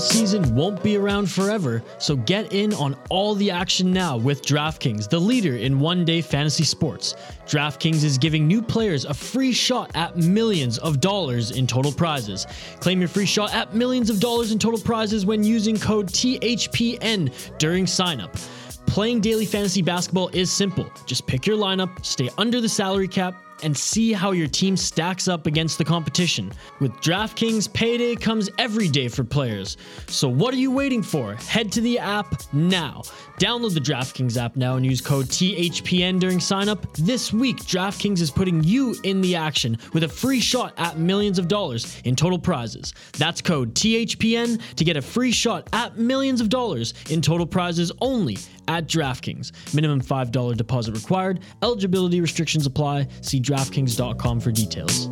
Basketball season won't be around forever, so get in on all the action now with DraftKings, the leader in one day fantasy sports. DraftKings is giving new players a free shot at millions of dollars in total prizes. Claim your free shot at millions of dollars in total prizes when using code THPN during signup. Playing daily fantasy basketball is simple. Just pick your lineup, stay under the salary cap, and see how your team stacks up against the competition. With DraftKings, payday comes every day for players. So what are you waiting for? Head to the app now. Download the DraftKings app now and use code THPN during signup. This week, DraftKings is putting you in the action with a free shot at millions of dollars in total prizes. That's code THPN to get a free shot at millions of dollars in total prizes only at DraftKings. Minimum $5 deposit required. Eligibility restrictions apply. See DraftKings.com for details.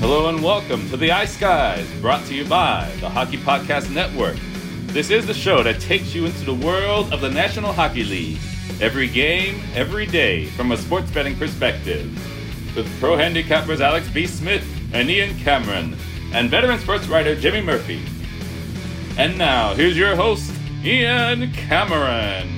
Hello and welcome to the Ice Guys, brought to you by the Hockey Podcast Network. This is the show that takes you into the world of the National Hockey League. Every game, every day, from a sports betting perspective. With pro handicappers Alex B. Smith and Ian Cameron, and veteran sports writer Jimmy Murphy. And now, here's your host, Ian Cameron.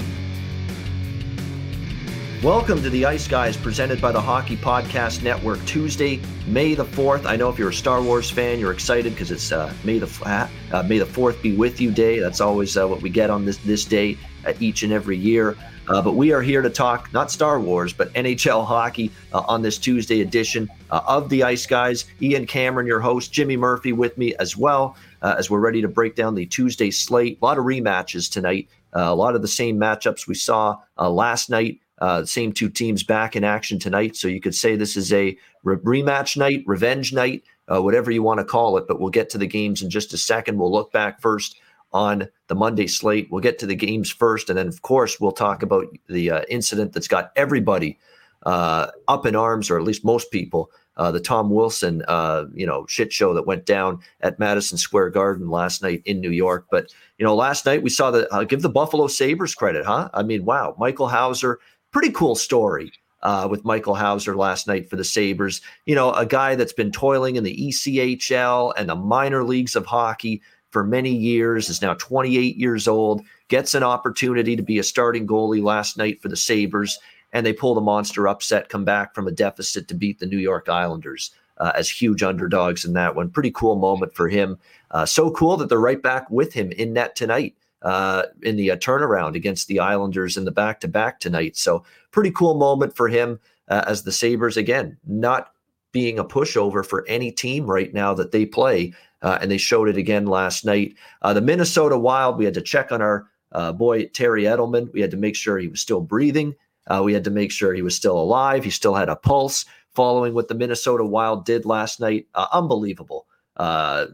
Welcome to the Ice Guys presented by the Hockey Podcast Network. Tuesday, May the 4th. I know if you're a Star Wars fan, you're excited because it's uh, May the uh, May the 4th be with you day. That's always uh, what we get on this this day uh, each and every year. Uh, but we are here to talk not Star Wars, but NHL hockey uh, on this Tuesday edition of the Ice Guys. Ian Cameron, your host, Jimmy Murphy with me as well as we're ready to break down the Tuesday slate. A lot of rematches tonight. a lot of the same matchups we saw last night. Uh, same two teams back in action tonight. So you could say this is a re- rematch night, revenge night, uh, whatever you want to call it. But we'll get to the games in just a second. We'll look back first on the Monday slate. We'll get to the games first. And then, of course, we'll talk about the uh, incident that's got everybody uh, up in arms, or at least most people. Uh, the Tom Wilson, uh, you know, shit show that went down at Madison Square Garden last night in New York. But you know, last night we saw the give the Buffalo Sabres credit, huh? I mean, wow, Michael Houser, pretty cool story uh, with Michael Houser last night for the Sabres. You know, a guy that's been toiling in the ECHL and the minor leagues of hockey for many years, is now 28 years old, gets an opportunity to be a starting goalie last night for the Sabres, and they pull the monster upset, come back from a deficit to beat the New York Islanders. Uh, as huge underdogs in that one. Pretty cool moment for him. Uh, so cool that they're right back with him in net tonight uh, in the uh, turnaround against the Islanders in the back to back tonight. So, pretty cool moment for him uh, as the Sabres, again, not being a pushover for any team right now that they play. Uh, and they showed it again last night. Uh, the Minnesota Wild, we had to check on our uh, boy, Terry Edelman. We had to make sure he was still breathing. we had to make sure he was still alive. He still had a pulse following what the Minnesota Wild did last night. unbelievable.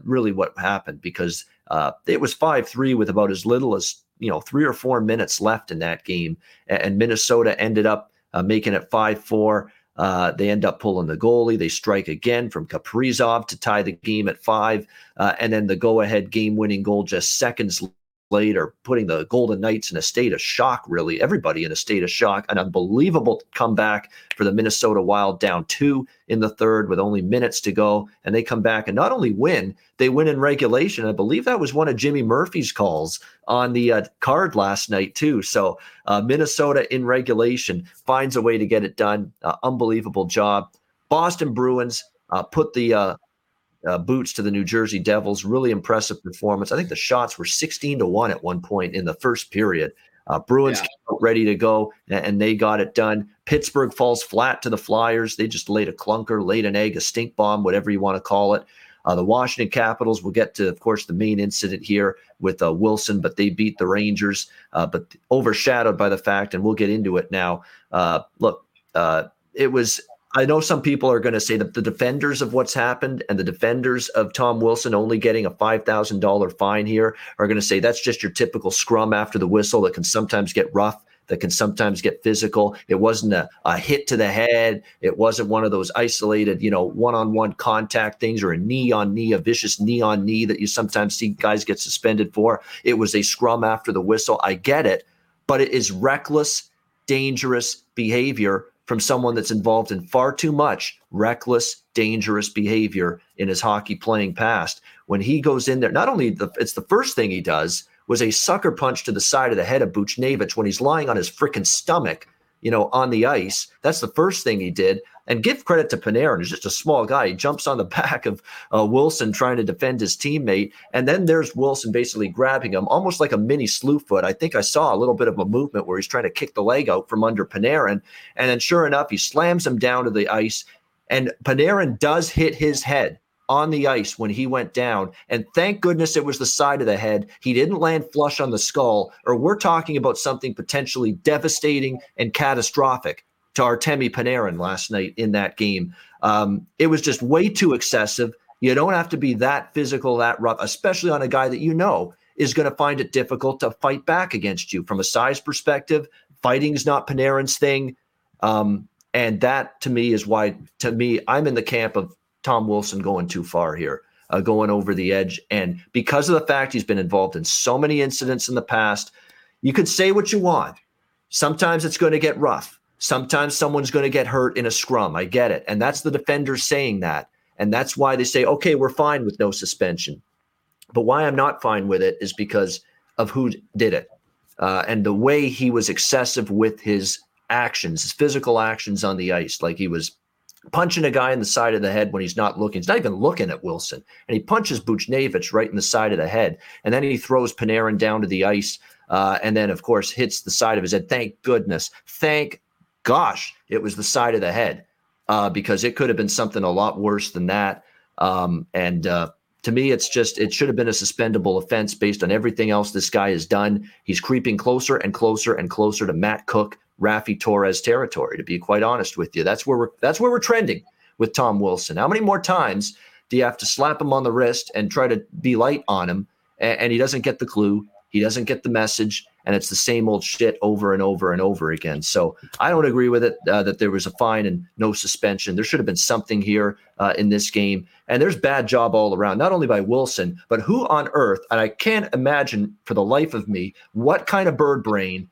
really, what happened because uh, it was 5 3 with about as little as you know three or four minutes left in that game. And Minnesota ended up uh, making it 5 4. Uh, they end up pulling the goalie. They strike again from Kaprizov to tie the game at five. Uh, and then the go ahead game winning goal just seconds later, putting the Golden Knights in a state of shock, really. Everybody in a state of shock. An unbelievable comeback for the Minnesota Wild down two in the third with only minutes to go. And they come back and not only win, they win in regulation. I believe that was one of Jimmy Murphy's calls on the uh, card last night, too. So uh, Minnesota in regulation finds a way to get it done. Uh, unbelievable job. Boston Bruins uh, put the uh, boots to the New Jersey Devils. Really impressive performance. I think the shots were 16 to 1 at one point in the first period. Uh, Bruins yeah. came out ready to go, and they got it done. Pittsburgh falls flat to the Flyers. They just laid a clunker, laid an egg, a stink bomb, whatever you want to call it. Uh, the Washington Capitals will get to, of course, the main incident here with uh, Wilson, but they beat the Rangers, uh, but overshadowed by the fact, and we'll get into it now. Uh, look, uh, it was I know some people are going to say that the defenders of what's happened and the defenders of Tom Wilson only getting a $5,000 fine here are going to say that's just your typical scrum after the whistle that can sometimes get rough, that can sometimes get physical. It wasn't a, a hit to the head. It wasn't one of those isolated, you know, one on one contact things or a knee on knee, a vicious knee on knee that you sometimes see guys get suspended for. It was a scrum after the whistle. I get it, but it is reckless, dangerous behavior from someone that's involved in far too much reckless, dangerous behavior in his hockey playing past. When he goes in there, not only the, it's the first thing he does was a sucker punch to the side of the head of Buchnevich when he's lying on his freaking stomach, you know, on the ice. That's the first thing he did. And give credit to Panarin. He's just a small guy. He jumps on the back of uh, Wilson trying to defend his teammate. And then there's Wilson basically grabbing him, almost like a mini slew foot. I think I saw a little bit of a movement where he's trying to kick the leg out from under Panarin. And then sure enough, he slams him down to the ice. And Panarin does hit his head on the ice when he went down. And thank goodness it was the side of the head. He didn't land flush on the skull, or we're talking about something potentially devastating and catastrophic to Artemi Panarin last night in that game. Um, it was just way too excessive. You don't have to be that physical, that rough, especially on a guy that you know is going to find it difficult to fight back against you from a size perspective. Fighting is not Panarin's thing. Um, and that to me is why, to me, I'm in the camp of Tom Wilson going too far here, uh, going over the edge. And because of the fact he's been involved in so many incidents in the past, you could say what you want. Sometimes it's going to get rough. Sometimes someone's going to get hurt in a scrum. I get it. And that's the defender saying that. And that's why they say, okay, we're fine with no suspension. But why I'm not fine with it is because of who did it uh, and the way he was excessive with his actions, his physical actions on the ice. Like he was punching a guy in the side of the head when he's not looking. He's not even looking at Wilson. And he punches Buchnevich right in the side of the head. And then he throws Panarin down to the ice. Uh, and then, of course, hits the side of his head. Thank goodness. Thank gosh, it was the side of the head uh, because it could have been something a lot worse than that. Um, and uh, to me, it's just it should have been a suspendable offense based on everything else this guy has done. He's creeping closer and closer and closer to Matt Cooke, Raffi Torres territory. To be quite honest with you, that's where we're that's where we're trending with Tom Wilson. How many more times do you have to slap him on the wrist and try to be light on him, and, and he doesn't get the clue? He doesn't get the message, and it's the same old shit over and over and over again. So I don't agree with it uh, that there was a fine and no suspension. There should have been something here uh, in this game, and there's bad job all around, not only by Wilson, but who on earth? And I can't imagine for the life of me what kind of bird brain,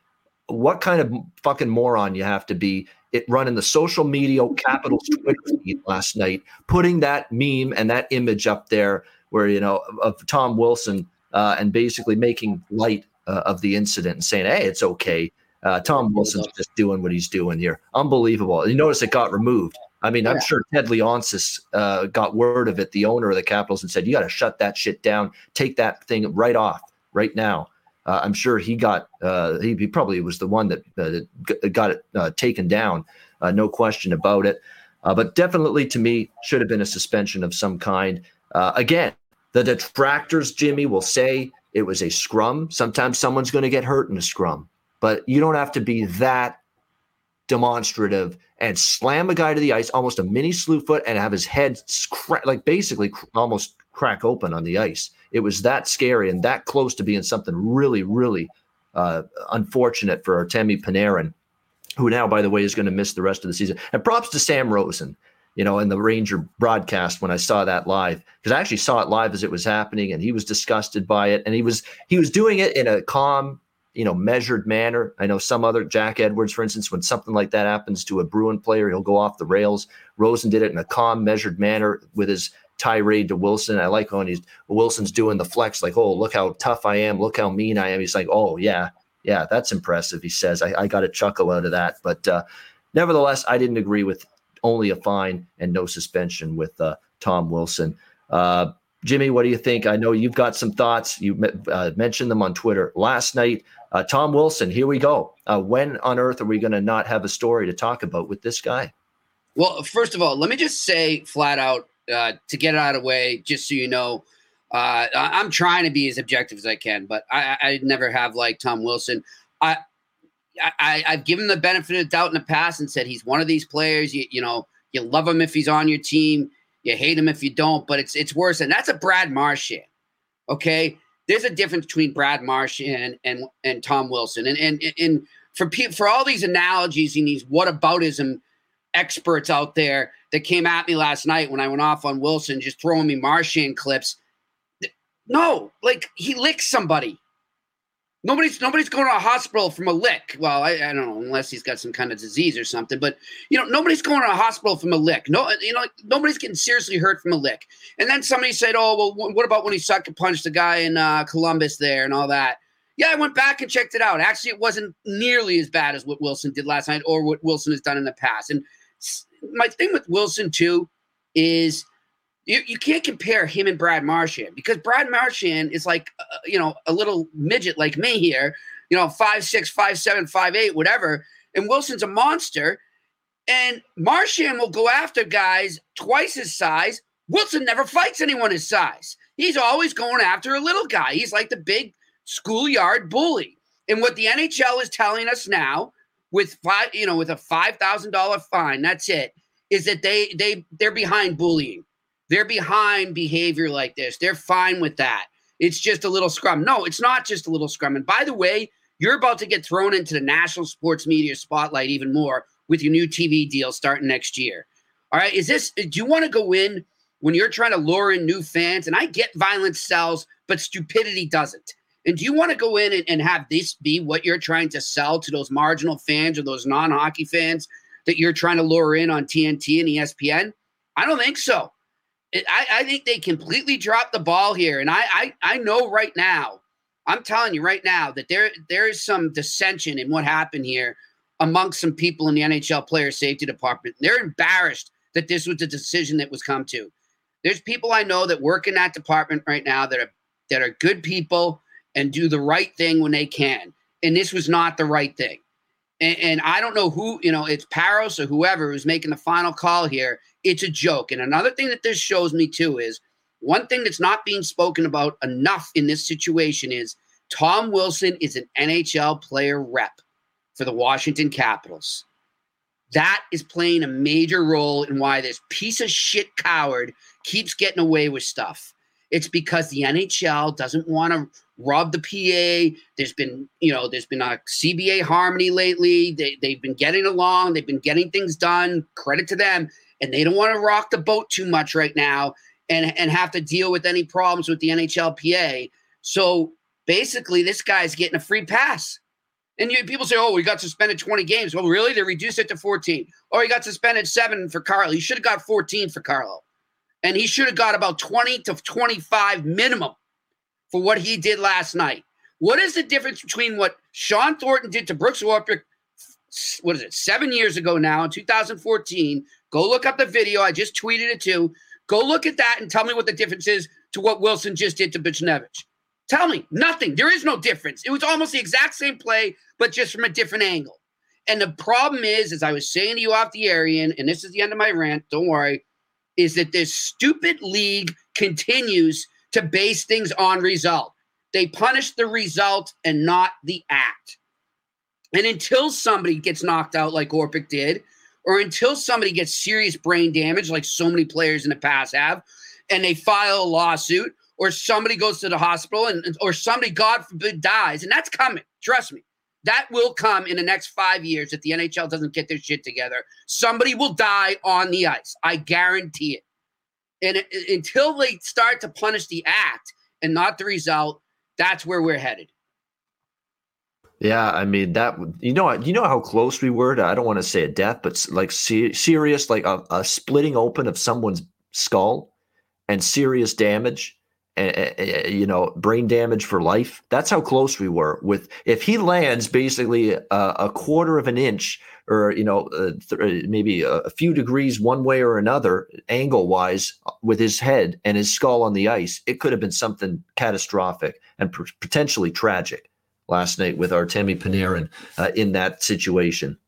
what kind of fucking moron you have to be it running the social media capitals Twitter feed last night, putting that meme and that image up there where you know of Tom Wilson uh, and basically making light uh, of the incident and saying, "Hey, it's okay." Uh, Tom Wilson's just doing what he's doing here. Unbelievable. You notice it got removed. I mean, I'm sure Ted Leonsis uh, got word of it, the owner of the Capitals, and said, "You got to shut that shit down. Take that thing right off right now." Uh, I'm sure he got. Uh, he, he, probably was the one that, that got it uh, taken down. Uh, no question about it. Uh, but definitely, to me, should have been a suspension of some kind. again, the detractors, Jimmy, will say it was a scrum. Sometimes someone's going to get hurt in a scrum, but you don't have to be that demonstrative and slam a guy to the ice, almost a mini slew foot, and have his head like basically cr- almost crack open on the ice. It was that scary and that close to being something really, really uh, unfortunate for Artemi Panarin, who now, by the way, is going to miss the rest of the season. And props to Sam Rosen you know, in the Ranger broadcast when I saw that live because I actually saw it live as it was happening, and he was disgusted by it, and he was he was doing it in a calm, you know, measured manner. I know some other Jack Edwards, for instance, when something like that happens to a Bruin player, he'll go off the rails. Rosen did it in a calm, measured manner with his tirade to Wilson. I like when he's Wilson's doing the flex, like, "Oh, look how tough I am, look how mean I am." He's like, "Oh yeah, yeah, that's impressive." He says, "I, I got a chuckle out of that," but. uh Nevertheless, I didn't agree with only a fine and no suspension with uh, Tom Wilson. Uh, Jimmy, what do you think? I know you've got some thoughts. You uh, mentioned them on Twitter last night. Uh, Tom Wilson, here we go. Uh, when on earth are we going to not have a story to talk about with this guy? Well, first of all, let me just say flat out uh, to get it out of the way, just so you know, uh, I'm trying to be as objective as I can, but I, I never have liked Tom Wilson. I, I, I've given the benefit of doubt in the past and said he's one of these players. You, you know, You love him if he's on your team. You hate him if you don't. But it's it's worse, and that's a Brad Marchand. Okay, there's a difference between Brad Marchand and and Tom Wilson, and and and for people for all these analogies and these whataboutism experts out there that came at me last night when I went off on Wilson, just throwing me Marchand clips. No, like he licked somebody. Nobody's nobody's going to a hospital from a lick. Well, I, I, don't know unless he's got some kind of disease or something. But you know, nobody's going to a hospital from a lick. No, you know, nobody's getting seriously hurt from a lick. And then somebody said, "Oh, well, what about when he sucker punched the guy in uh, Columbus there and all that?" Yeah, I went back and checked it out. Actually, it wasn't nearly as bad as what Wilson did last night or what Wilson has done in the past. And my thing with Wilson too is you, you can't compare him and Brad Marchand because Brad Marchand is like, uh, you know, a little midget like me here, you know, five, six, five, seven, five, eight, whatever. And Wilson's a monster. And Marchand will go after guys twice his size. Wilson never fights anyone his size. He's always going after a little guy. He's like the big schoolyard bully. And what the NHL is telling us now, with five, you know, with a five thousand dollar fine, that's it, is that they they they're behind bullying. They're behind behavior like this. They're fine with that. It's just a little scrum. No, it's not just a little scrum. And by the way, you're about to get thrown into the national sports media spotlight even more with your new TV deal starting next year. All right. Is this, do you want to go in when you're trying to lure in new fans? And I get violence sells, but stupidity doesn't. And do you want to go in and, and have this be what you're trying to sell to those marginal fans or those non hockey fans that you're trying to lure in on TNT and ESPN? I don't think so. I, I think they completely dropped the ball here. And I, I, I know right now, I'm telling you right now that there there is some dissension in what happened here amongst some people in the NHL player safety department. They're embarrassed that this was the decision that was come to. There's people I know that work in that department right now that are that are good people and do the right thing when they can. And this was not the right thing. And, and I don't know who, you know, it's Parros or whoever who's making the final call here. It's a joke. And another thing that this shows me too is one thing that's not being spoken about enough in this situation is Tom Wilson is an NHL player rep for the Washington Capitals. That is playing a major role in why this piece of shit coward keeps getting away with stuff. It's because the NHL doesn't want to rub the PA. There's been, you know, there's been uh, a CBA harmony lately. They, they've been getting along. They've been getting things done. Credit to them. And they don't want to rock the boat too much right now and, and have to deal with any problems with the NHLPA. So basically, this guy's getting a free pass. And you, people say, oh, he got suspended 20 games. Well, really? They reduced it to 14. Or he got suspended seven for Carlo. He should have got 14 for Carlo. And he should have got about 20 to 25 minimum for what he did last night. What is the difference between what Shawn Thornton did to Brooks Orpik? What is it? Seven years ago now, in 2014. Go look up the video. I just tweeted it too. Go look at that and tell me what the difference is to what Wilson just did to Buchnevich. Tell me nothing. There is no difference. It was almost the exact same play, but just from a different angle. And the problem is, as I was saying to you off the air, Ian, and this is the end of my rant, don't worry, is that this stupid league continues to base things on result. They punish the result and not the act. And until somebody gets knocked out like Orpik did, or until somebody gets serious brain damage like so many players in the past have, and they file a lawsuit, or somebody goes to the hospital, and or somebody, God forbid, dies, and that's coming. Trust me, that will come in the next five years if the NHL doesn't get their shit together. Somebody will die on the ice. I guarantee it. And it, until they start to punish the act and not the result, that's where we're headed. Yeah, I mean that. You know, you know how close we were to. I don't want to say a death, but like serious, like a, a splitting open of someone's skull and serious damage Eh, eh, eh, you know, brain damage for life. That's how close we were with. If he lands basically a, a quarter of an inch, or you know, uh, th- uh, maybe a, a, few degrees one way or another, angle wise, uh, with his head and his skull on the ice, it could have been something catastrophic and potentially tragic. Last night with Artemi Panarin uh, in that situation.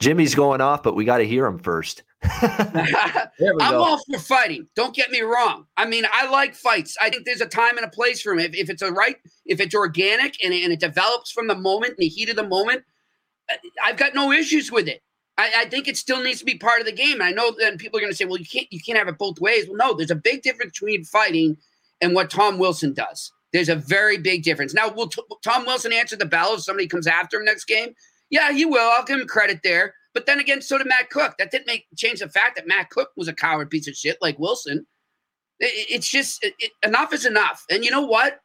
Jimmy's going off, but we got to hear him first. I'm all for fighting. Don't get me wrong. I mean, I like fights. I think there's a time and a place for them. If, if it's a right, if it's organic and, and it develops from the moment, in the heat of the moment, I've got no issues with it. I, I, think it still needs to be part of the game. And I know that people are going to say, "Well, you can't you can't have it both ways." Well, no, there's a big difference between fighting and what Tom Wilson does. There's a very big difference. Now, will T- Tom Wilson answer the bell if somebody comes after him next game? Yeah, he will. I'll give him credit there. But then again, so did Matt Cooke. That didn't make change the fact that Matt Cooke was a coward piece of shit like Wilson. It, it's just it, enough is enough. And you know what?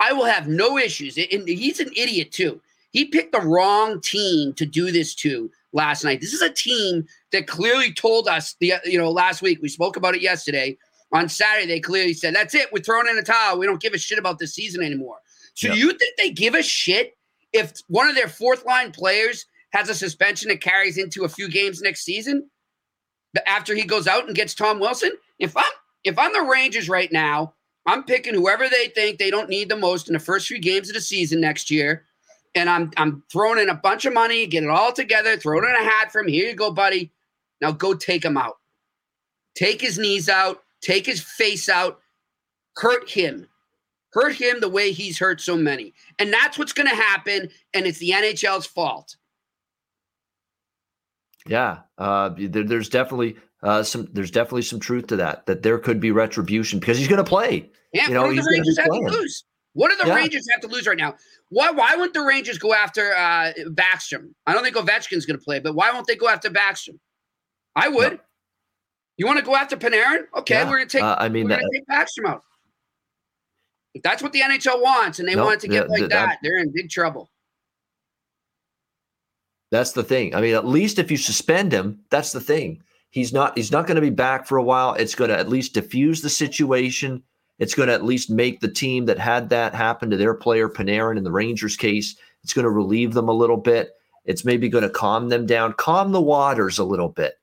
I will have no issues. And he's an idiot too. He picked the wrong team to do this to last night. This is a team that clearly told us the you know last week. We spoke about it yesterday. On Saturday, they clearly said, "That's it. We're throwing in a towel. We don't give a shit about this season anymore." So do you think they give a shit if one of their fourth line players has a suspension that carries into a few games next season after he goes out and gets Tom Wilson? If I'm if I'm the Rangers right now, I'm picking whoever they think they don't need the most in the first few games of the season next year and I'm I'm throwing in a bunch of money, get it all together, throw it in a hat for him. Here you go, buddy. Now go take him out. Take his knees out, take his face out, hurt him. Hurt him the way he's hurt so many. And that's what's to happen. And it's the NHL's fault. Yeah, uh, there, there's definitely uh, some. There's definitely some truth to that. That there could be retribution because he's going to play. Yeah, you know, the Rangers have to lose. What do the yeah. Rangers have to lose right now? Why why wouldn't the Rangers go after uh, Backstrom? I don't think Ovechkin's going to play, but why won't they go after Backstrom? I would. No. You want to go after Panarin? Okay, yeah. we're going to take. Uh, I mean, we're going to take Backstrom out. If that's what the NHL wants, and they want it to get like that, that, they're in big trouble. That's the thing. I mean, at least if you suspend him, that's the thing. He's not. He's not going to be back for a while. It's going to at least diffuse the situation it's going to at least make the team that had that happen to their player Panarin in the Rangers case, it's going to relieve them a little bit. It's maybe going to calm them down, calm the waters a little bit.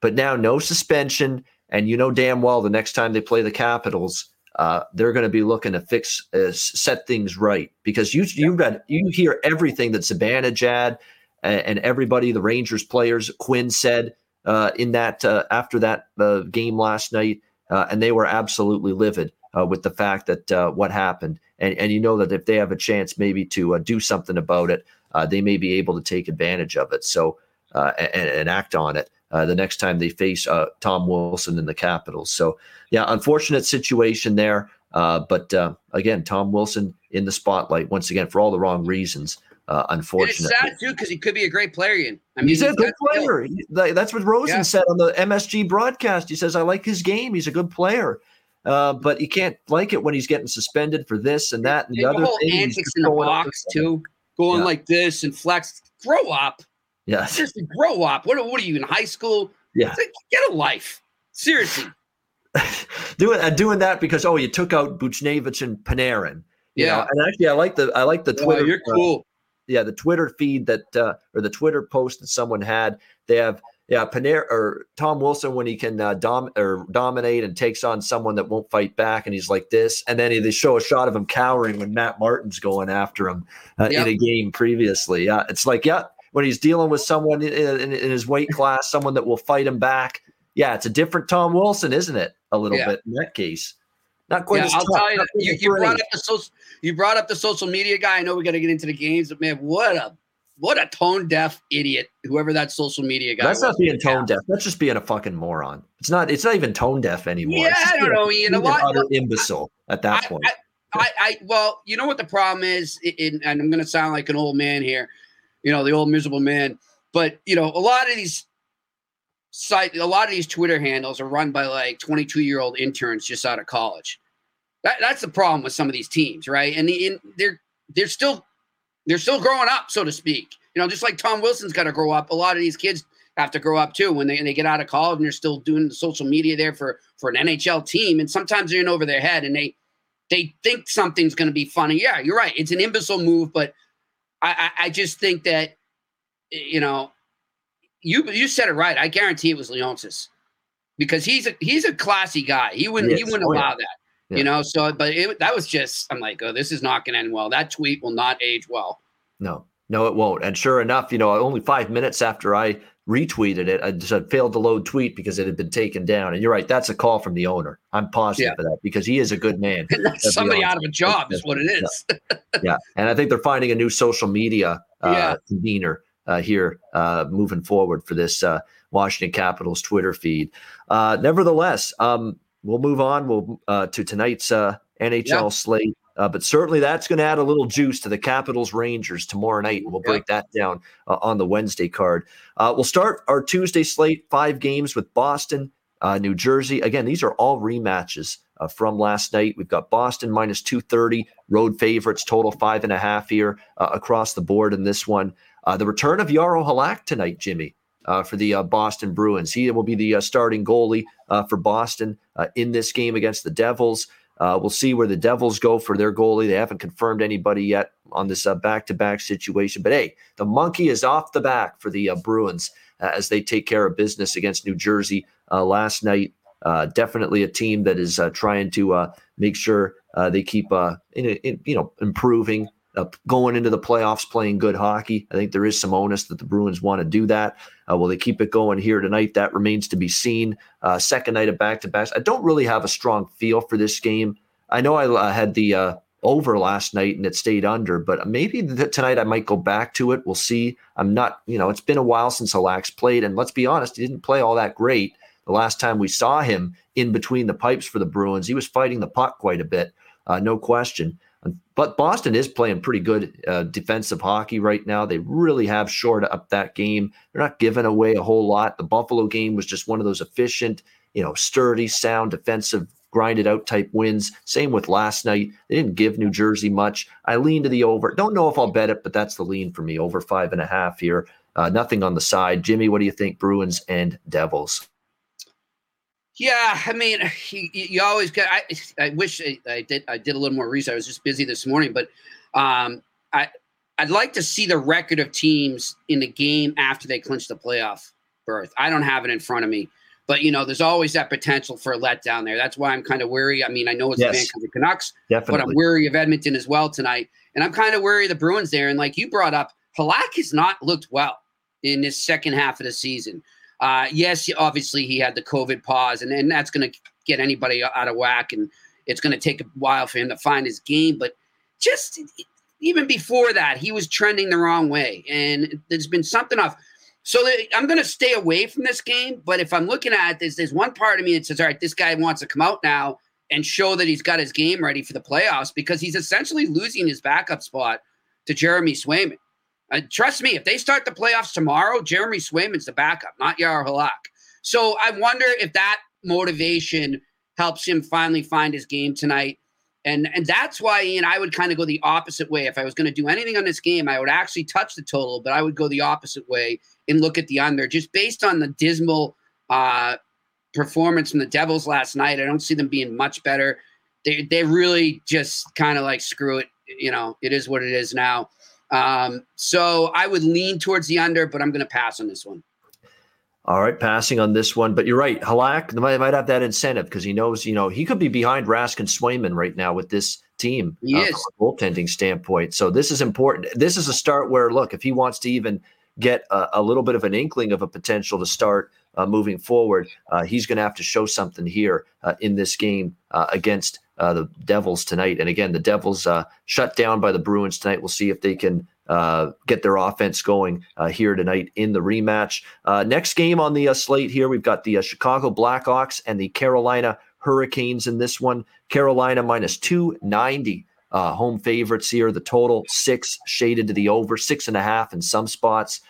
But now no suspension, and you know damn well the next time they play the Capitals, uh, they're going to be looking to fix, uh, set things right because you you got you hear everything that Zibanejad and, everybody, the Rangers players, Quinn said uh, in that uh, after that uh, game last night, uh, and they were absolutely livid uh, with the fact that uh, what happened, and and you know that if they have a chance maybe to do something about it, they may be able to take advantage of it. So and, and, act on it the next time they face Tom Wilson in the Capitals. So yeah, unfortunate situation there. but again, Tom Wilson in the spotlight once again for all the wrong reasons. Uh, unfortunately, and it's sad too because he could be a great player. Ian. I mean, he's, he's a good player. That's what Rosen yeah. said on the MSG broadcast. He says, "I like his game. He's a good player." Uh, but you can't like it when he's getting suspended for this and that and the, the other whole thing. antics in the box too, going yeah. like this and flex. Grow up. Yeah, seriously, grow up. What, what are you in high school? Yeah, like, get a life. Seriously, doing uh, doing that because oh, you took out Buchnevich and Panarin. Yeah, know? and actually, I like the I like the Twitter. you're cool. Yeah, the Twitter feed that uh, or the Twitter post that someone had. They have yeah, Panera or Tom Wilson when he can uh, dom or dominate and takes on someone that won't fight back, and he's like this, and then they show a shot of him cowering when Matt Martin's going after him uh, yep. in a game previously. Yeah, it's like yeah, when he's dealing with someone in, in, in, his weight class, someone that will fight him back. Yeah, it's a different Tom Wilson, isn't it? A little yeah. bit in that case. Not quite. Yeah, I'll tough, tell you, you, you brought up the social, you brought up the social media guy. I know we got to get into the games, but man, what a what a tone deaf idiot, whoever that social media guy. That's was. not being tone deaf. That's just being a fucking moron. It's not. It's not even tone deaf anymore. Yeah, I don't know. Ian, a lot utter imbecile at that I, point. I, I, I, well, you know what the problem is, in, and I'm going to sound like an old man here, you know, the old miserable man. But you know, a lot of these site, a lot of these Twitter handles are run by like 22 year old interns just out of college. That, that's the problem with some of these teams, right? And, the, and they're they're still they're still growing up, so to speak. You know, just like Tom Wilson's got to grow up. A lot of these kids have to grow up too when they, they get out of college and they're still doing the social media there for for an NHL team. And sometimes they're in over their head and they they think something's going to be funny. Yeah, you're right. It's an imbecile move, but I, I, I just think that you know you you said it right. I guarantee it was Leonsis because he's a he's a classy guy. He wouldn't he wouldn't oh, allow yeah. that. Yeah. You know, so but it, that was just I'm like, oh, this is not going to end well. That tweet will not age well. No, no, it won't. And sure enough, you know, only five minutes after I retweeted it, I just failed to load tweet because it had been taken down. And you're right, that's a call from the owner. I'm positive yeah. of that because he is a good man. somebody out of a job is what it is. yeah. yeah. and I think they're finding a new social media uh, convener here uh, moving forward for this uh, Washington Capitals Twitter feed. Uh, nevertheless, um, we'll move on. We'll uh, to tonight's uh, NHL yeah. slate. but certainly that's going to add a little juice to the Capitals Rangers tomorrow night. And we'll break yeah. that down on the Wednesday card. we'll start our Tuesday slate, five games with Boston, New Jersey. Again, these are all rematches uh, from last night. We've got Boston minus 230, road favorites, total five and a half here uh, across the board in this one. Uh, the return of Jaro Halak tonight, Jimmy, uh, for the uh, Boston Bruins. He will be the uh, starting goalie for Boston in this game against the Devils. we'll see where the Devils go for their goalie. They haven't confirmed anybody yet on this back to back situation. But hey, the monkey is off the back for the Bruins as they take care of business against New Jersey last night. Uh, definitely a team that is uh, trying to uh, make sure uh, they keep uh, in, in, you know improving, uh, going into the playoffs, playing good hockey. I think there is some onus that the Bruins want to do that. will they keep it going here tonight? That remains to be seen. second night of back to backs. I don't really have a strong feel for this game. I know I had the over last night and it stayed under, but maybe th- tonight I might go back to it. We'll see. I'm not, you know, it's been a while since Halak's played, and let's be honest, he didn't play all that great. The last time we saw him in between the pipes for the Bruins, he was fighting the puck quite a bit, uh, no question. But Boston is playing pretty good uh, defensive hockey right now. They really have shored up that game. They're not giving away a whole lot. The Buffalo game was just one of those efficient, you know, sturdy, sound defensive, grinded out type wins. Same with last night. They didn't give New Jersey much. I lean to the over. Don't know if I'll bet it, but that's the lean for me. Over five and a half here. Uh, nothing on the side. Jimmy, what do you think? Bruins and Devils. Yeah, I mean, you, you always get. I, I wish I, I, did. I did a little more research. I was just busy this morning, but um, I I'd like to see the record of teams in the game after they clinch the playoff berth. I don't have it in front of me, but you know, there's always that potential for a letdown there. That's why I'm kind of wary. I mean, I know it's yes, the Vancouver Canucks, definitely. but I'm wary of Edmonton as well tonight, and I'm kind of wary of the Bruins there. And like you brought up, Halak has not looked well in this second half of the season. Uh, yes, obviously he had the COVID pause, and, and that's going to get anybody out of whack, and it's going to take a while for him to find his game. But just even before that, he was trending the wrong way, and there's been something off. So I'm going to stay away from this game. But if I'm looking at this, there's one part of me that says, all right, this guy wants to come out now and show that he's got his game ready for the playoffs because he's essentially losing his backup spot to Jeremy Swayman. Uh, trust me, if they start the playoffs tomorrow, Jeremy Swayman's the backup, not Jaro Halak. So I wonder if that motivation helps him finally find his game tonight. And and that's why, Ian, I would kind of go the opposite way. If I was going to do anything on this game, I would actually touch the total, but I would go the opposite way and look at the under, just based on the dismal uh, performance from the Devils last night. I don't see them being much better. They they really just kind of like screw it. You know, it is what it is now. Um, so I would lean towards the under, but I'm going to pass on this one. All right, passing on this one, but you're right. Halak might, might have that incentive because he knows, you know, he could be behind Rask and Swayman right now with this team he uh, from a goaltending standpoint. So this is important. This is a start where, look, if he wants to even get a, a little bit of an inkling of a potential to start uh, moving forward, uh, he's going to have to show something here uh, in this game uh, against uh, the Devils tonight. And again, the Devils uh, shut down by the Bruins tonight. We'll see if they can get their offense going here tonight in the rematch. Next game on the slate here, we've got the Chicago Blackhawks and the Carolina Hurricanes in this one. Carolina minus 290. home favorites here. The total six shaded to the over, six and a half in some spots.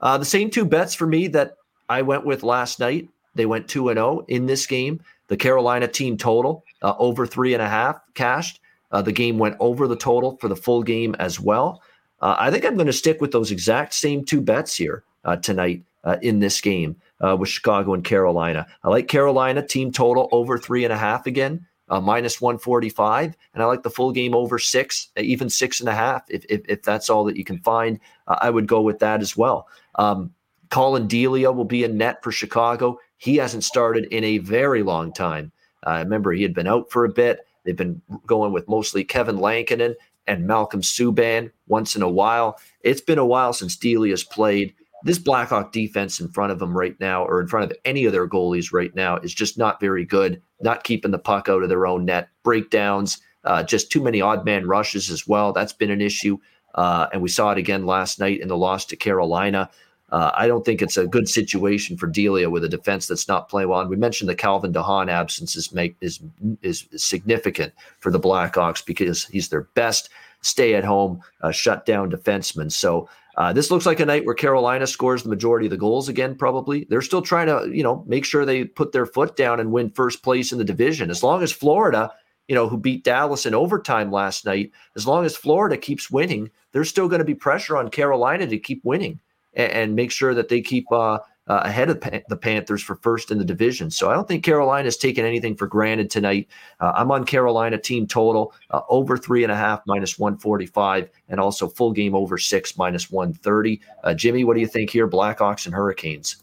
the same two bets for me that I went with last night. They went 2 and 0 in this game. The Carolina team total uh, over three and a half cashed. Uh, the game went over the total for the full game as well. Uh, I think I'm going to stick with those exact same two bets here uh, tonight uh, in this game uh, with Chicago and Carolina. I like Carolina team total over three and a half again. minus 145 and i like the full game over six even six and a half if, if, if that's all that you can find i would go with that as well um, Collin Delia will be in net for Chicago. He hasn't started in a very long time. I uh, remember he had been out for a bit. They've been going with mostly Kevin Lankinen and Malcolm Subban once in a while. It's been a while since Delia's played. This Blackhawk defense in front of them right now, or in front of any of their goalies right now, is just not very good. Not keeping the puck out of their own net. Breakdowns, uh, just too many odd man rushes as well. That's been an issue. Uh, and we saw it again last night in the loss to Carolina. Uh, I don't think it's a good situation for Delia with a defense that's not playing well. And we mentioned the Calvin de Haan absence is make is is significant for the Blackhawks because he's their best stay at home uh, shut down defenseman. So uh, this looks like a night where Carolina scores the majority of the goals again. Probably they're still trying to you know make sure they put their foot down and win first place in the division. As long as Florida you know, who beat Dallas in overtime last night, as long as Florida keeps winning, there's still going to be pressure on Carolina to keep winning and, and make sure that they keep uh, uh, ahead of the Panthers for first in the division. So I don't think Carolina's taken anything for granted tonight. Uh, I'm on Carolina team total uh, over three and a half minus 145 and also full game over six minus 130. Uh, Jimmy, what do you think here? Blackhawks and Hurricanes.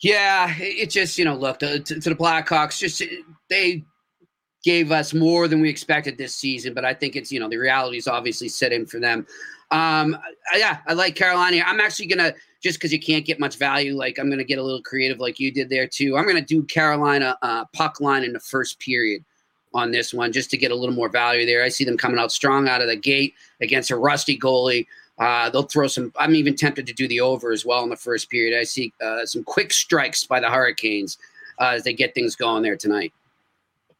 Yeah, it just, you know, look, to, to the Blackhawks, just they gave us more than we expected this season, but I think it's, you know, the reality is obviously set in for them. Um, yeah, I like Carolina. I'm actually gonna just because you can't get much value. Like I'm gonna get a little creative, like you did there too. I'm gonna do Carolina uh, puck line in the first period on this one, just to get a little more value there. I see them coming out strong out of the gate against a rusty goalie. Uh, they'll throw some. I'm even tempted to do the over as well in the first period. I see uh, some quick strikes by the Hurricanes uh, as they get things going there tonight.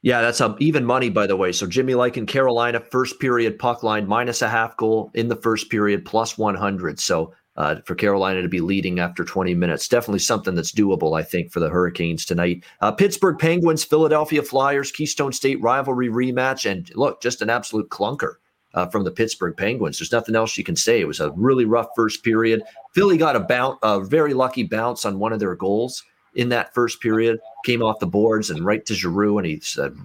Yeah, that's a even money, by the way. So Jimmy like in Carolina, first period puck line minus a half goal in the first period, plus 100. So uh, for Carolina to be leading after 20 minutes, definitely something that's doable, I think, for the Hurricanes tonight. Uh, Pittsburgh Penguins, Philadelphia Flyers, Keystone State rivalry rematch, and look, just an absolute clunker. Uh, from the Pittsburgh Penguins. There's nothing else you can say. It was a really rough first period. Philly got a bounce, a very lucky bounce on one of their goals in that first period. Came off the boards and right to Giroux, and he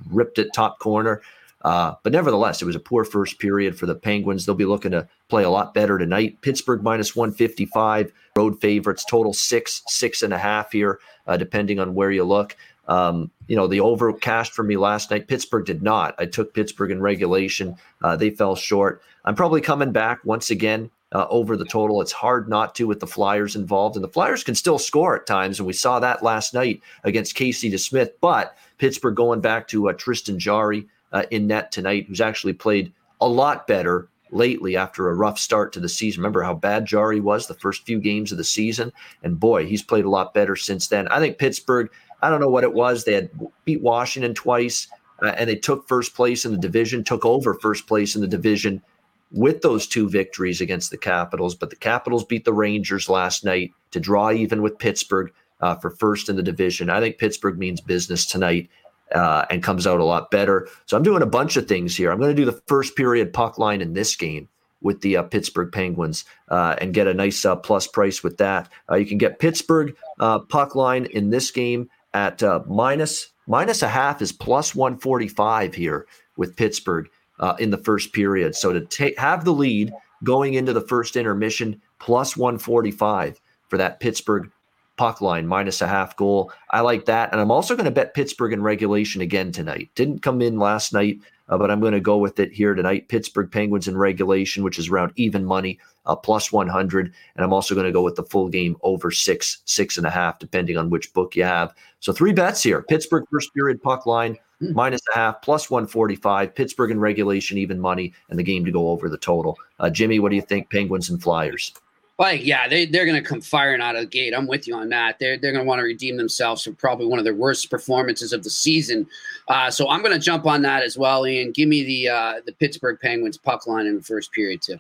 ripped it top corner. Uh, but nevertheless, it was a poor first period for the Penguins. They'll be looking to play a lot better tonight. Pittsburgh minus 155, road favorites, total six, six and a half here, uh, depending on where you look. Um, you know, the over cashed for me last night. Pittsburgh did not. I took Pittsburgh in regulation. Uh, they fell short. I'm probably coming back once again uh, over the total. It's hard not to with the Flyers involved, and the Flyers can still score at times, and we saw that last night against Casey DeSmith. But Pittsburgh going back to uh, Tristan Jarry uh, in net tonight, who's actually played a lot better lately after a rough start to the season. Remember how bad Jarry was the first few games of the season, and boy, he's played a lot better since then. I think Pittsburgh. I don't know what it was. They had beat Washington twice, uh, and they took first place in the division, took over first place in the division with those two victories against the Capitals. But the Capitals beat the Rangers last night to draw even with Pittsburgh uh, for first in the division. I think Pittsburgh means business tonight. Uh, and comes out a lot better. So I'm doing a bunch of things here. I'm going to do the first period puck line in this game with the uh, Pittsburgh Penguins uh, and get a nice uh, plus price with that. Uh, you can get Pittsburgh uh, puck line in this game at minus minus a half is plus 145 here with Pittsburgh uh, in the first period. So to take have the lead going into the first intermission, plus 145 for that Pittsburgh puck line minus a half goal. I like that, and I'm also going to bet Pittsburgh in regulation again tonight. Didn't come in last night, uh, but I'm going to go with it here tonight. Pittsburgh Penguins in regulation, which is around even money, uh, plus 100, and I'm also going to go with the full game over six, six and a half, depending on which book you have. So three bets here: Pittsburgh first period puck line Minus a half, plus 145. Pittsburgh in regulation, even money, and the game to go over the total. Uh, Jimmy, what do you think? Penguins and Flyers. Like, yeah, they, they're going to come firing out of the gate. I'm with you on that. They're, they're going to want to redeem themselves from probably one of their worst performances of the season. Uh, so I'm going to jump on that as well, Ian. Give me the uh, the Pittsburgh Penguins puck line in the first period, too.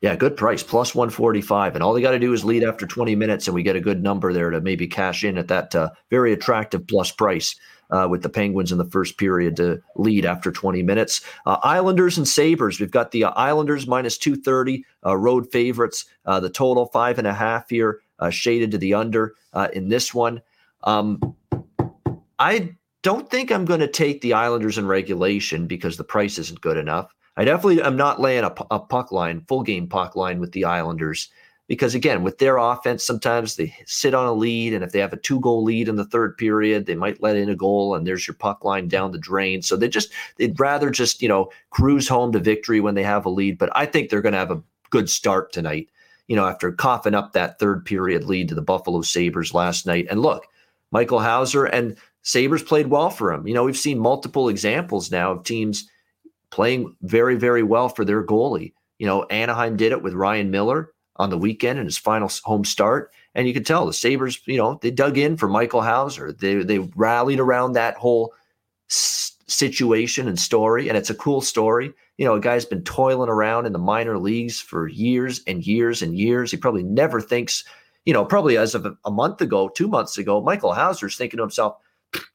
Yeah, good price, plus 145. And all they got to do is lead after 20 minutes, and we get a good number there to maybe cash in at that uh, very attractive plus price uh, with the Penguins in the first period to lead after 20 minutes. Uh, Islanders and Sabres. We've got the uh, Islanders minus 230, uh, road favorites. Uh, the total five and a half here, shaded to the under in this one. Um, I don't think I'm going to take the Islanders in regulation because the price isn't good enough. I definitely am not laying a, a puck line, full game puck line with the Islanders because again, with their offense, sometimes they sit on a lead, and if they have a two-goal lead in the third period, they might let in a goal, and there's your puck line down the drain. So they just they'd rather just you know cruise home to victory when they have a lead. But I think they're going to have a good start tonight. You know, after coughing up that third period lead to the Buffalo Sabres last night, and look, Michael Houser and Sabres played well for him. You know, we've seen multiple examples now of teams playing very, very well for their goalie. You know, Anaheim did it with Ryan Miller on the weekend in his final home start. And you could tell the Sabres, you know, they dug in for Michael Houser. They, they rallied around that whole situation and story. And it's a cool story. You know, a guy's been toiling around in the minor leagues for years and years and years. He probably never thinks, you know, probably as of a month ago, two months ago, Michael Houser's thinking to himself,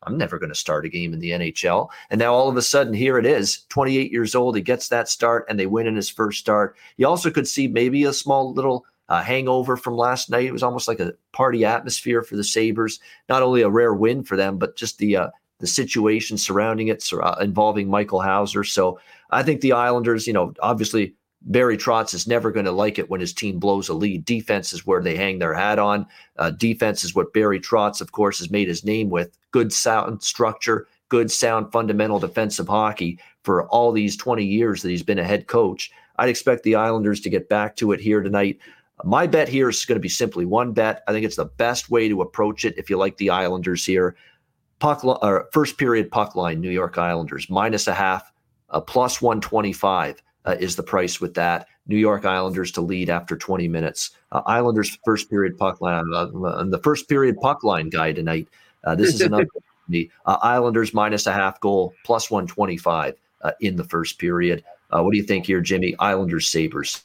I'm never going to start a game in the NHL. And now all of a sudden, here it is, 28 years old. He gets that start and they win in his first start. You also could see maybe a small little uh, hangover from last night. It was almost like a party atmosphere for the Sabres. Not only a rare win for them, but just the uh, the situation surrounding it, uh, involving Michael Houser. So I think the Islanders, you know, obviously Barry Trotz is never going to like it when his team blows a lead. Defense is where they hang their hat on. Uh, defense is what Barry Trotz, of course, has made his name with. Good sound structure, good sound fundamental defensive hockey for all these 20 years that he's been a head coach. I'd expect the Islanders to get back to it here tonight. My bet here is going to be simply one bet. I think it's the best way to approach it if you like the Islanders here. Puck or first period puck line, New York Islanders minus a half, a plus 125 uh, is the price with that. New York Islanders to lead after 20 minutes. Uh, Islanders first period puck line uh, on the first period puck line guy tonight. Uh, this is another me. Uh, Islanders minus a half goal plus 125 uh, in the first period. what do you think here, Jimmy? Islanders Sabres.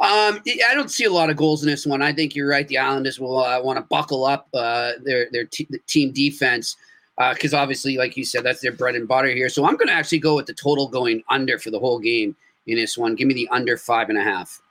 Um, I don't see a lot of goals in this one. I think you're right. The Islanders will uh, want to buckle up uh, their their t- team defense because uh, obviously, like you said, that's their bread and butter here. So I'm going to actually go with the total going under for the whole game in this one. Give me the under five and a half.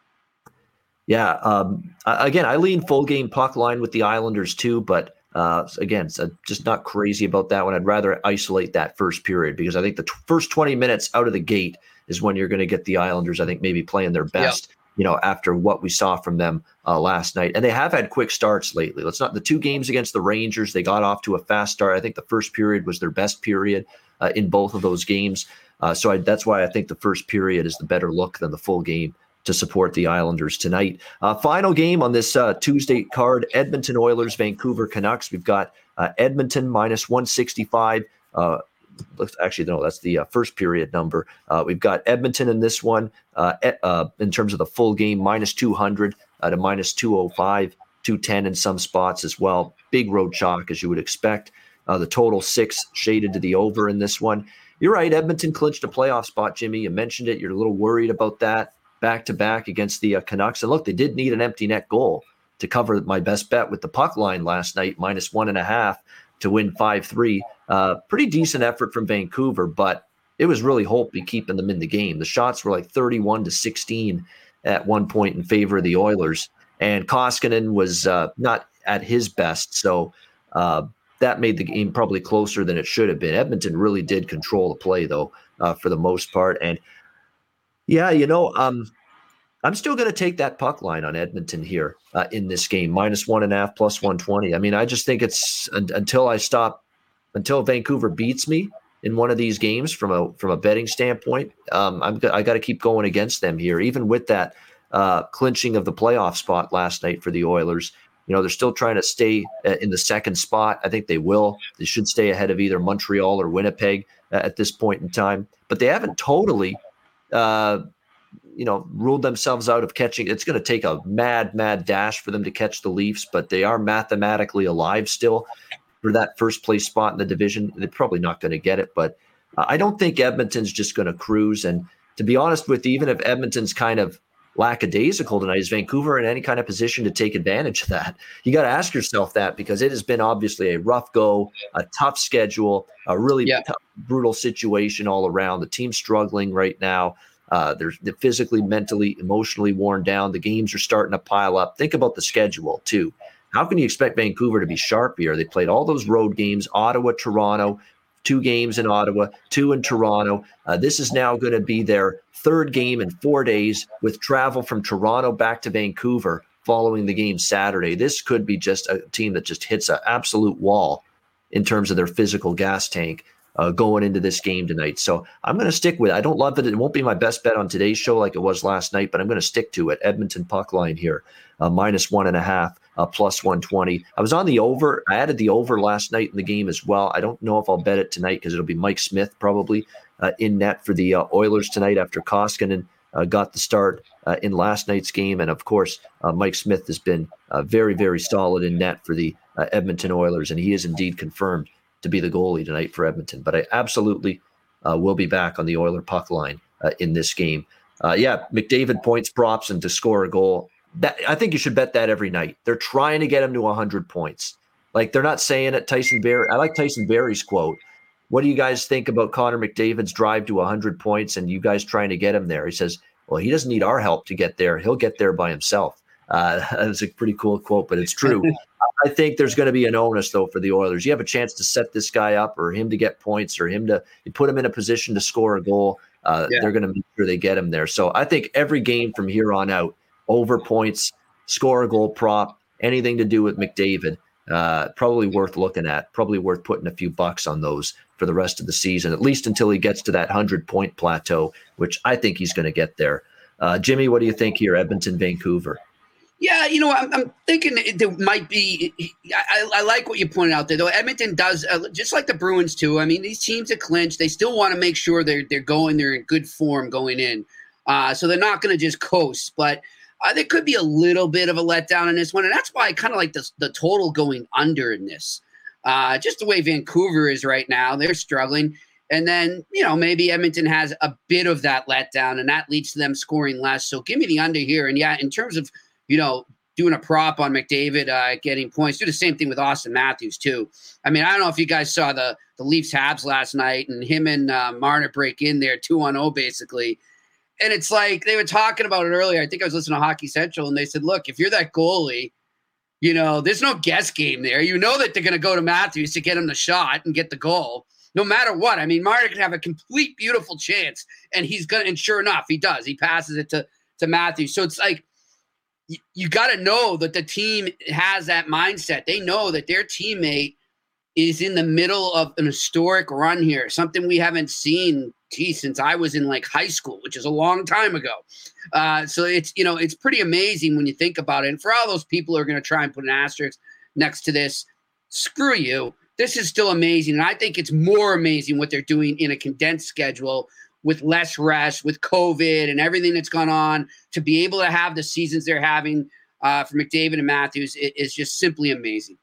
Yeah. Um, again, I lean full game puck line with the Islanders too, but uh, again, uh, just not crazy about that one. I'd rather isolate that first period because I think the t- first 20 minutes out of the gate is when you're going to get the Islanders, I think, maybe playing their best. Yep you know, after what we saw from them uh, last night. And they have had quick starts lately. Let's not the two games against the Rangers, they got off to a fast start. I think the first period was their best period uh, in both of those games. Uh, so I, that's why I think the first period is the better look than the full game to support the Islanders tonight. Uh, final game on this uh, Tuesday card Edmonton Oilers, Vancouver Canucks. We've got uh, Edmonton minus 165 actually no that's the uh, first period number. Uh, we've got edmonton in this one uh, uh in terms of the full game minus 200 uh, to minus 205 210 in some spots as well. Big road chalk as you would expect. Uh, the total six shaded to the over in this one. You're right edmonton clinched a playoff spot jimmy. You mentioned it. You're a little worried about that. Back to back against the canucks. And look they did need an empty net goal to cover my best bet with the puck line last night minus one and a half to win 5 3. Uh, pretty decent effort from Vancouver, but it was really Holtby keeping them in the game. The shots were like 31 to 16 at one point in favor of the Oilers. And Koskinen was uh, not at his best. So uh, that made the game probably closer than it should have been. Edmonton really did control the play, though, uh, for the most part. And yeah, you know, um, I'm still going to take that puck line on Edmonton here uh, in this game, minus one and a half, plus 120. I mean, I just think it's until I stop, until Vancouver beats me in one of these games from a from a betting standpoint. Um, I'm I got to keep going against them here, even with that uh, clinching of the playoff spot last night for the Oilers. You know, they're still trying to stay uh, in the second spot. I think they will. They should stay ahead of either Montreal or Winnipeg uh, at this point in time, but they haven't totally. Uh, you know, ruled themselves out of catching. It's going to take a mad, mad dash for them to catch the Leafs, but they are mathematically alive still for that first place spot in the division. They're probably not going to get it, but uh, I don't think Edmonton's just going to cruise. And to be honest with you, even if Edmonton's kind of lackadaisical tonight, is Vancouver in any kind of position to take advantage of that? You got to ask yourself that because it has been obviously a rough go, a tough schedule, a really yeah. tough, brutal situation all around. The team's struggling right now. Uh, they're, they're physically, mentally, emotionally worn down. The games are starting to pile up. Think about the schedule too. How can you expect Vancouver to be sharp here? They played all those road games: Ottawa, Toronto, two games in Ottawa, two in Toronto. Uh, this is now going to be their third game in four days with travel from Toronto back to Vancouver following the game Saturday. This could be just a team that just hits an absolute wall in terms of their physical gas tank uh, going into this game tonight. So I'm going to stick with it. I don't love it. It won't be my best bet on today's show like it was last night, but I'm going to stick to it. Edmonton puck line here, uh, minus one and a half, uh, plus 120. I was on the over. I added the over last night in the game as well. I don't know if I'll bet it tonight because it'll be Mike Smith probably uh, in net for the uh, Oilers tonight after Koskinen uh, got the start uh, in last night's game. And of course, uh, Mike Smith has been very, very solid in net for the Edmonton Oilers. And he is indeed confirmed to be the goalie tonight for Edmonton. But I absolutely uh, will be back on the Oiler puck line uh, in this game. Uh, yeah, McDavid points, props, and to score a goal. That, I think you should bet that every night. They're trying to get him to 100 points. Like they're not saying it. Tyson Barrie. I like Tyson Barrie's quote. What do you guys think about Connor McDavid's drive to 100 points and you guys trying to get him there? He says, well, he doesn't need our help to get there. He'll get there by himself. Uh, that's a pretty cool quote, but it's true. I think there's going to be an onus, though, for the Oilers. You have a chance to set this guy up or him to get points or him to put him in a position to score a goal. Uh, yeah. They're going to make sure they get him there. So I think every game from here on out, over points, score a goal prop, anything to do with McDavid, uh, probably worth looking at, probably worth putting a few bucks on those for the rest of the season, at least until he gets to that 100 point plateau, which I think he's going to get there. Uh, Jimmy, what do you think here, Edmonton, Vancouver? Yeah, you know, I'm, I'm thinking there might be. I, I, like what you pointed out there, though. Edmonton does uh, just like the Bruins too. I mean, these teams that clinched. they still want to make sure they're they're going, they're in good form going in. Uh, so they're not going to just coast, but uh, there could be a little bit of a letdown in this one, and that's why I kind of like the the total going under in this. Uh, just the way Vancouver is right now, they're struggling. And then, you know, maybe Edmonton has a bit of that letdown, and that leads to them scoring less. So give me the under here. And yeah, in terms of, you know, doing a prop on McDavid uh, getting points, do the same thing with Auston Matthews, too. I mean, I don't know if you guys saw the, the Leafs Habs last night, and him and uh, Marner break in there 2 on 0, basically. And it's like they were talking about it earlier. I think I was listening to Hockey Central, and they said, look, if you're that goalie, you know, there's no guess game there. You know that they're going to go to Matthews to get him the shot and get the goal, no matter what. I mean, Marner can have a complete beautiful chance, and he's going to, and sure enough, he does. He passes it to, to Matthews. So it's like, you, you got to know that the team has that mindset. They know that their teammate is in the middle of an historic run here, something we haven't seen gee, since I was in like high school, which is a long time ago. Uh, so it's you know it's pretty amazing when you think about it. And for all those people who are going to try and put an asterisk next to this, screw you. This is still amazing, and I think it's more amazing what they're doing in a condensed schedule with less rest, with COVID and everything that's gone on. To be able to have the seasons they're having uh, for McDavid and Matthews is just simply amazing.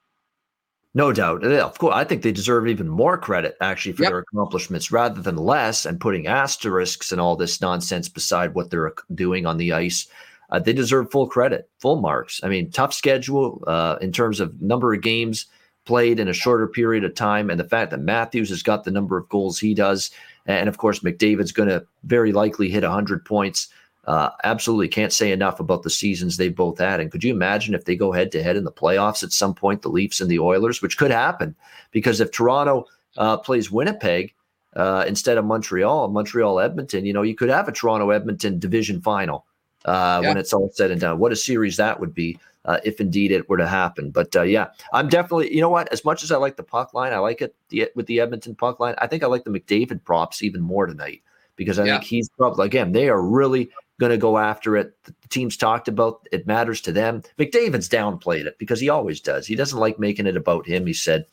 No doubt. Of course, I think they deserve even more credit actually for yep. their accomplishments rather than less and putting asterisks and all this nonsense beside what they're doing on the ice. Uh, they deserve full credit, full marks. I mean, tough schedule uh, in terms of number of games played in a shorter period of time, and the fact that Matthews has got the number of goals he does, and of course McDavid's going to very likely hit 100 points. Uh, absolutely can't say enough about the seasons they both had. And could you imagine if they go head to head in the playoffs at some point, the Leafs and the Oilers, which could happen because if Toronto uh, plays Winnipeg uh, instead of Montreal, Montreal Edmonton, you know, you could have a Toronto Edmonton division final uh, yeah. when it's all said and done. What a series that would be. Uh, if indeed it were to happen, but uh, yeah, I'm definitely. You know what? As much as I like the puck line, I like it the, with the Edmonton puck line. I think I like the McDavid props even more tonight because I yeah. think he's probably again they are really going to go after it. The team's talked about it matters to them. McDavid's downplayed it because he always does. He doesn't like making it about him. He said,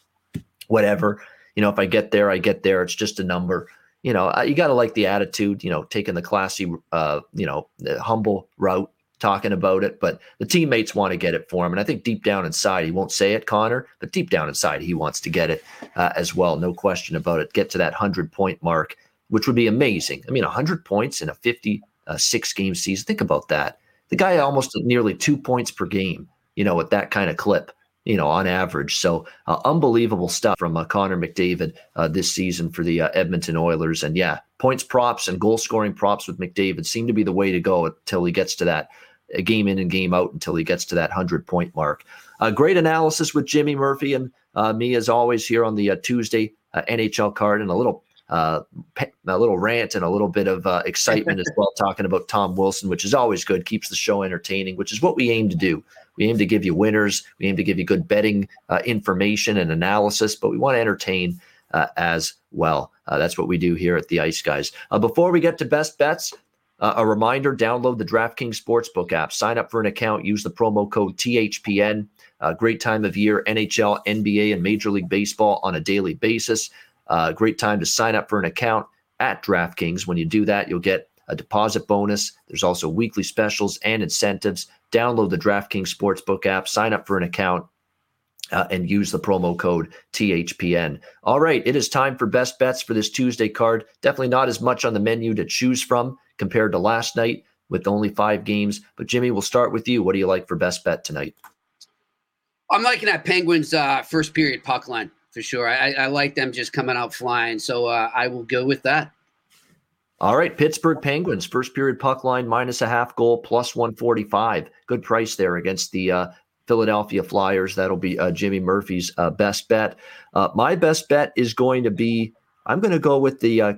whatever, you know, if I get there, I get there. It's just a number. You know, uh, you got to like the attitude, you know, taking the classy, uh, you know, humble route, talking about it. But the teammates want to get it for him. And I think deep down inside, he won't say it, Connor, but deep down inside, he wants to get it uh, as well. No question about it. Get to that 100 point mark, which would be amazing. I mean, 100 points in a 56 game season. Think about that. The guy almost nearly two points per game, you know, with that kind of clip, you know, on average. So uh, unbelievable stuff from uh, Connor McDavid uh, this season for the uh, Edmonton Oilers. And yeah, points props and goal scoring props with McDavid seem to be the way to go until he gets to that uh, game in and game out until he gets to that 100 point mark. Uh, great analysis with Jimmy Murphy and me, as always, here on the Tuesday NHL card and a little uh, a little rant and a little bit of uh, excitement as well, talking about Tom Wilson, which is always good, keeps the show entertaining, which is what we aim to do. We aim to give you winners, we aim to give you good betting uh, information and analysis, but we want to entertain uh, as well. Uh, that's what we do here at the Ice Guys. Uh, before we get to best bets, a reminder download the DraftKings Sportsbook app, sign up for an account, use the promo code THPN. great time of year, NHL, NBA, and Major League Baseball on a daily basis. Uh, great time to sign up for an account. at DraftKings. When you do that, you'll get a deposit bonus. There's also weekly specials and incentives. Download the DraftKings Sportsbook app, sign up for an account, uh, and use the promo code THPN. All right, it is time for best bets for this Tuesday card. Definitely not as much on the menu to choose from compared to last night with only five games. But Jimmy, we'll start with you. What do you like for best bet tonight? I'm liking that Penguins uh, first period puck line for sure. I, I like them just coming out flying, so uh, I will go with that. All right, Pittsburgh Penguins first period puck line minus a half goal plus 145. Good price there against the uh, Philadelphia Flyers. That'll be uh, Jimmy Murphy's uh, best bet. Uh, my best bet is going to be I'm going to go with the uh,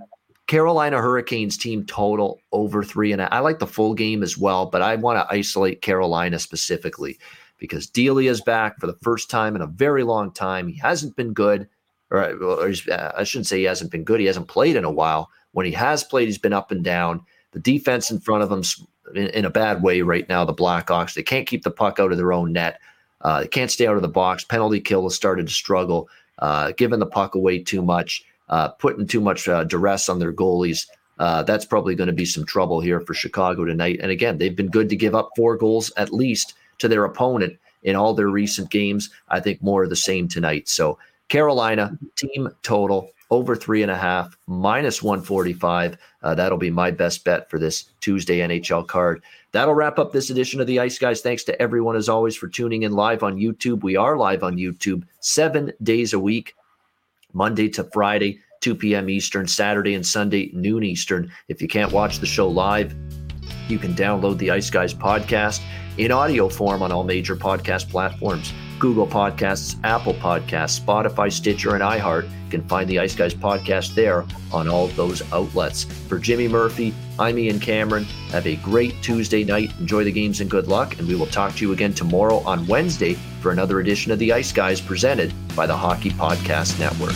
Carolina Hurricanes team total over three and I like the full game as well, but I want to isolate Carolina specifically because Delia is back for the first time in a very long time. He hasn't been good, or, or uh, I shouldn't say he hasn't been good. He hasn't played in a while. When he has played, he's been up and down. The defense in front of them in, in a bad way right now. The Blackhawks they can't keep the puck out of their own net. Uh, they can't stay out of the box. Penalty kill has started to struggle, uh, giving the puck away too much, uh, putting too much uh, duress on their goalies. Uh, that's probably going to be some trouble here for Chicago tonight. And again, they've been good to give up four goals at least to their opponent in all their recent games. I think more of the same tonight. So Carolina team total over three and a half, minus 145. Uh, that'll be my best bet for this Tuesday NHL card. That'll wrap up this edition of the Ice Guys. Thanks to everyone, as always, for tuning in live on YouTube. We are live on YouTube seven days a week, Monday to Friday, 2 p.m. Eastern, Saturday and Sunday, noon Eastern. If you can't watch the show live, you can download the Ice Guys podcast in audio form on all major podcast platforms. Google Podcasts, Apple Podcasts, Spotify, Stitcher, and iHeart. You can find the Ice Guys podcast there on all those outlets. For Jimmy Murphy, I'm Ian Cameron. Have a great Tuesday night. Enjoy the games and good luck. And we will talk to you again tomorrow on Wednesday for another edition of the Ice Guys presented by the Hockey Podcast Network.